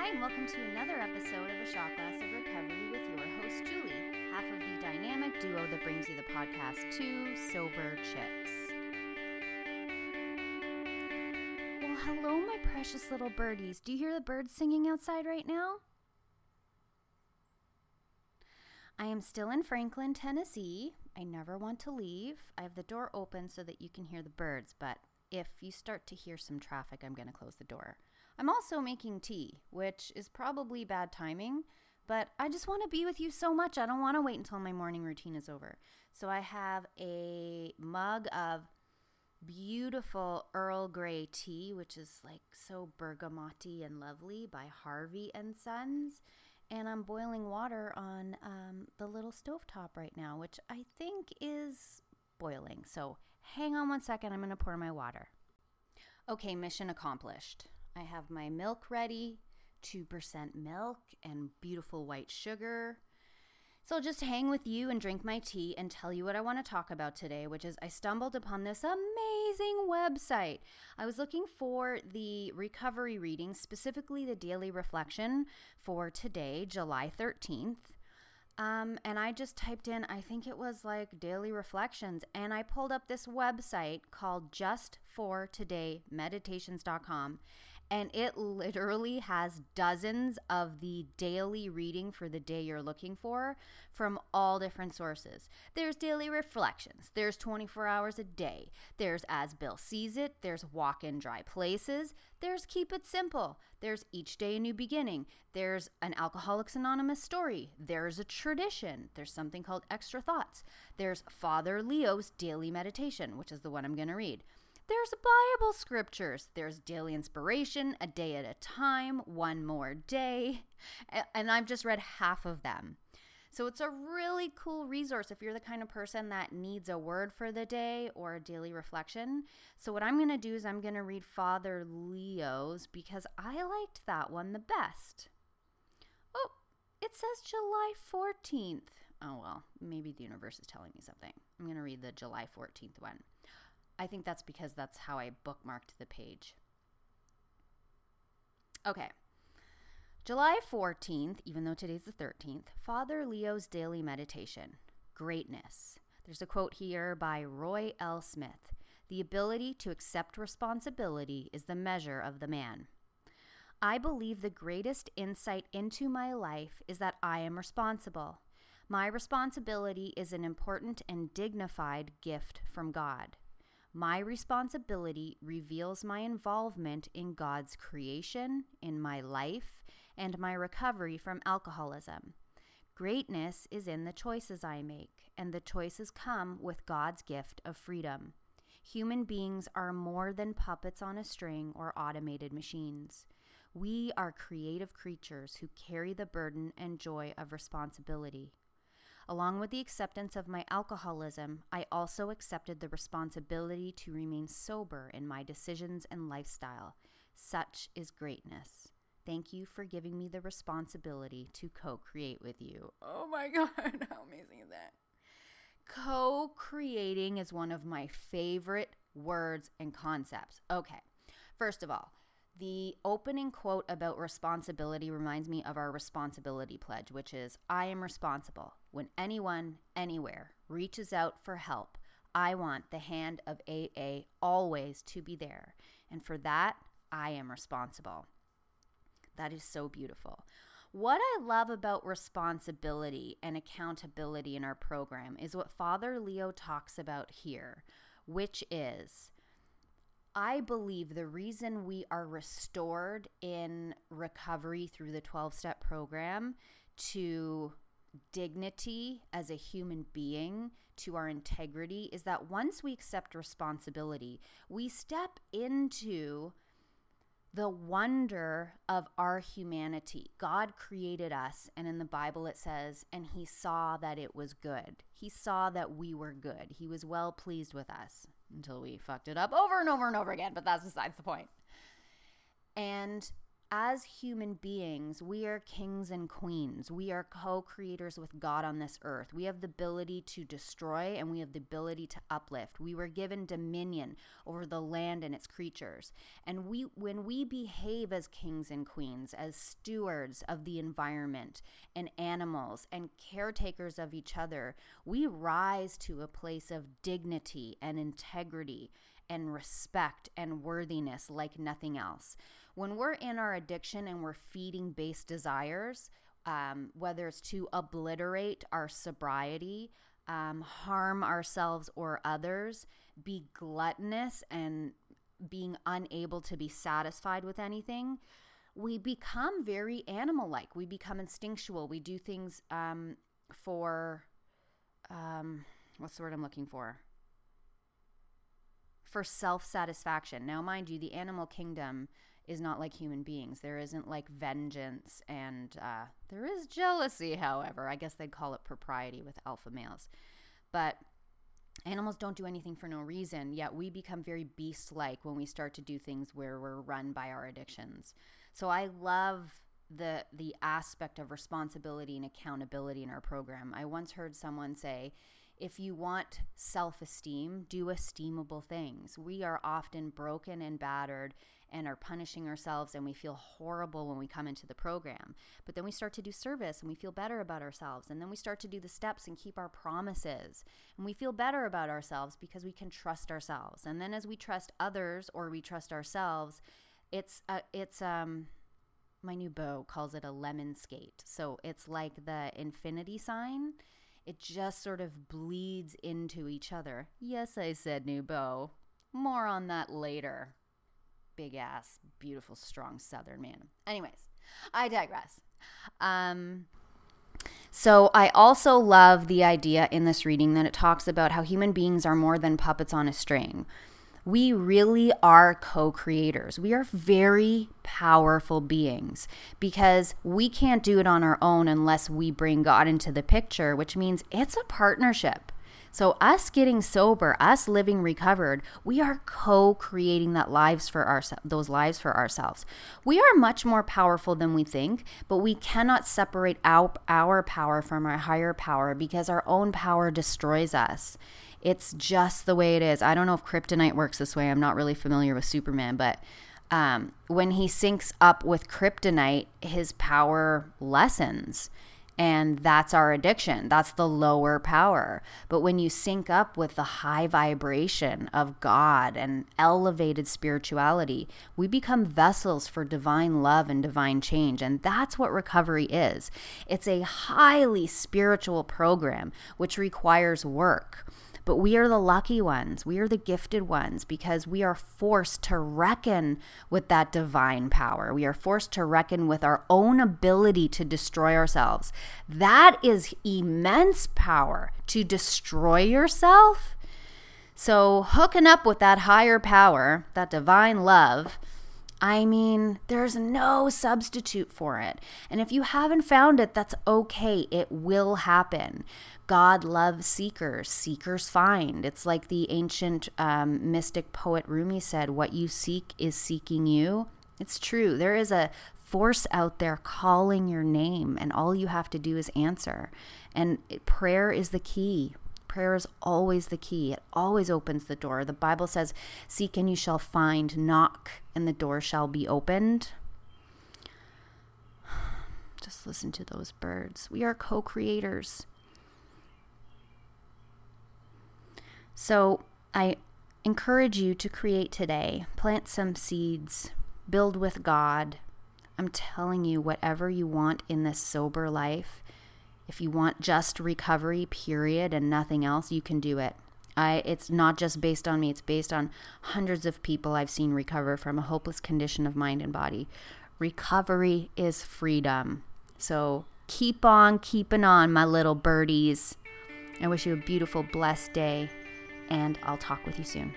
Hi, and welcome to another episode of A Shot Glass of Recovery with your host, Julie, half of the dynamic duo that brings you the podcast Two Sober Chicks. Well, hello, my precious little birdies. Do you hear the birds singing outside right now? I am still in Franklin, Tennessee. I never want to leave. I have the door open so that you can hear the birds, but if you start to hear some traffic, I'm going to close the door. I'm also making tea, which is probably bad timing, but I just want to be with you so much. I don't want to wait until my morning routine is over. So I have a mug of beautiful Earl Grey tea, which is like so bergamoty and lovely by Harney and Sons. And I'm boiling water on um, the little stove top right now, which I think is boiling. So hang on one second. I'm going to pour my water. Okay, mission accomplished. I have my milk ready 2% milk and beautiful white sugar. So I'll just hang with you and drink my tea and tell you what I want to talk about today, which is I stumbled upon this amazing website. I was looking for the recovery reading, specifically the daily reflection for today, July 13th. Um, and I just typed in, I think it was like daily reflections, and I pulled up this website called justfortodaymeditations.com. And it literally has dozens of the daily reading for the day you're looking for from all different sources. There's daily reflections, there's 24 hours a day, there's As Bill Sees It, there's Walk in Dry Places, there's Keep It Simple, there's Each Day a New Beginning, there's an Alcoholics Anonymous story, there's a tradition, there's something called Extra Thoughts, there's Father Leo's Daily Meditation, which is the one I'm going to read. There's Bible scriptures. There's daily inspiration, a day at a time, one more day. And I've just read half of them. So it's a really cool resource if you're the kind of person that needs a word for the day or a daily reflection. So what I'm going to do is I'm going to read Father Leo's because I liked that one the best. Oh, it says July 14th. Oh, well, maybe the universe is telling me something. I'm going to read the July 14th one. I think that's because that's how I bookmarked the page. Okay. July 14th, even though today's the 13th, Father Leo's daily meditation. Greatness. There's a quote here by Roy L. Smith The ability to accept responsibility is the measure of the man. I believe the greatest insight into my life is that I am responsible. My responsibility is an important and dignified gift from God. My responsibility reveals my involvement in God's creation, in my life, and my recovery from alcoholism. Greatness is in the choices I make, and the choices come with God's gift of freedom. Human beings are more than puppets on a string or automated machines. We are creative creatures who carry the burden and joy of responsibility. Along with the acceptance of my alcoholism, I also accepted the responsibility to remain sober in my decisions and lifestyle. Such is greatness. Thank you for giving me the responsibility to co create with you. Oh my God, how amazing is that? Co creating is one of my favorite words and concepts. Okay, first of all, the opening quote about responsibility reminds me of our responsibility pledge, which is I am responsible. When anyone, anywhere, reaches out for help, I want the hand of AA always to be there. And for that, I am responsible. That is so beautiful. What I love about responsibility and accountability in our program is what Father Leo talks about here, which is I believe the reason we are restored in recovery through the 12 step program to dignity as a human being, to our integrity, is that once we accept responsibility, we step into the wonder of our humanity. God created us, and in the Bible it says, and He saw that it was good. He saw that we were good. He was well pleased with us until we fucked it up over and over and over again, but that's besides the point. And as human beings, we are kings and queens. We are co creators with God on this earth. We have the ability to destroy and we have the ability to uplift. We were given dominion over the land and its creatures. And we, when we behave as kings and queens, as stewards of the environment and animals and caretakers of each other, we rise to a place of dignity and integrity and respect and worthiness like nothing else when we're in our addiction and we're feeding base desires, um, whether it's to obliterate our sobriety, um, harm ourselves or others, be gluttonous, and being unable to be satisfied with anything, we become very animal like. We become instinctual. We do things um, for, um, what's the word I'm looking for? For self satisfaction. Now, mind you, the animal kingdom is not like human beings. There isn't like vengeance and uh, there is jealousy, however. I guess they'd call it propriety with alpha males. But animals don't do anything for no reason, yet we become very beast like when we start to do things where we're run by our addictions. So I love the the aspect of responsibility and accountability in our program. I once heard someone say, if you want self esteem, do esteemable things. We are often broken and battered and are punishing ourselves and we feel horrible when we come into the program. But then we start to do service and we feel better about ourselves. And then we start to do the steps and keep our promises. And we feel better about ourselves because we can trust ourselves. And then as we trust others or we trust ourselves, it's a, it's um my new beau calls it a lemniscate. So it's like the infinity sign. It just sort of bleeds into each other. Yes, I said new beau. More on that later big ass, beautiful, strong Southern man. Anyways, I digress. Um, so I also love the idea in this reading that it talks about how human beings are more than puppets on a string. We really are co creators. We are very powerful beings because we can't do it on our own unless we bring God into the picture, which means it's a partnership. So, us getting sober, us living recovered, we are co-creating that lives for ourselves, those lives for ourselves. We are much more powerful than we think, but we cannot separate our, our power from our higher power because our own power destroys us. It's just the way it is. I don't know if kryptonite works this way. I'm not really familiar with Superman, but um, when he syncs up with kryptonite, his power lessens. And that's our addiction. That's the lower power. But when you sync up with the high vibration of God and elevated spirituality, we become vessels for divine love and divine change. And that's what recovery is it's a highly spiritual program which requires work. But we are the lucky ones. We are the gifted ones because we are forced to reckon with that divine power. We are forced to reckon with our own ability to destroy ourselves. That is immense power to destroy yourself. So, hooking up with that higher power, that divine love, I mean, there's no substitute for it. And if you haven't found it, that's okay. It will happen. God loves seekers, seekers find. It's like the ancient um, mystic poet Rumi said, What you seek is seeking you. It's true. There is a force out there calling your name, and all you have to do is answer. And prayer is the key. Prayer is always the key. It always opens the door. The Bible says, Seek and you shall find, knock and the door shall be opened. Just listen to those birds. We are co creators. So I encourage you to create today. Plant some seeds, build with God. I'm telling you, whatever you want in this sober life, if you want just recovery, period, and nothing else, you can do it. I, it's not just based on me, it's based on hundreds of people I've seen recover from a hopeless condition of mind and body. Recovery is freedom. So keep on keeping on, my little birdies. I wish you a beautiful, blessed day and I'll talk with you soon.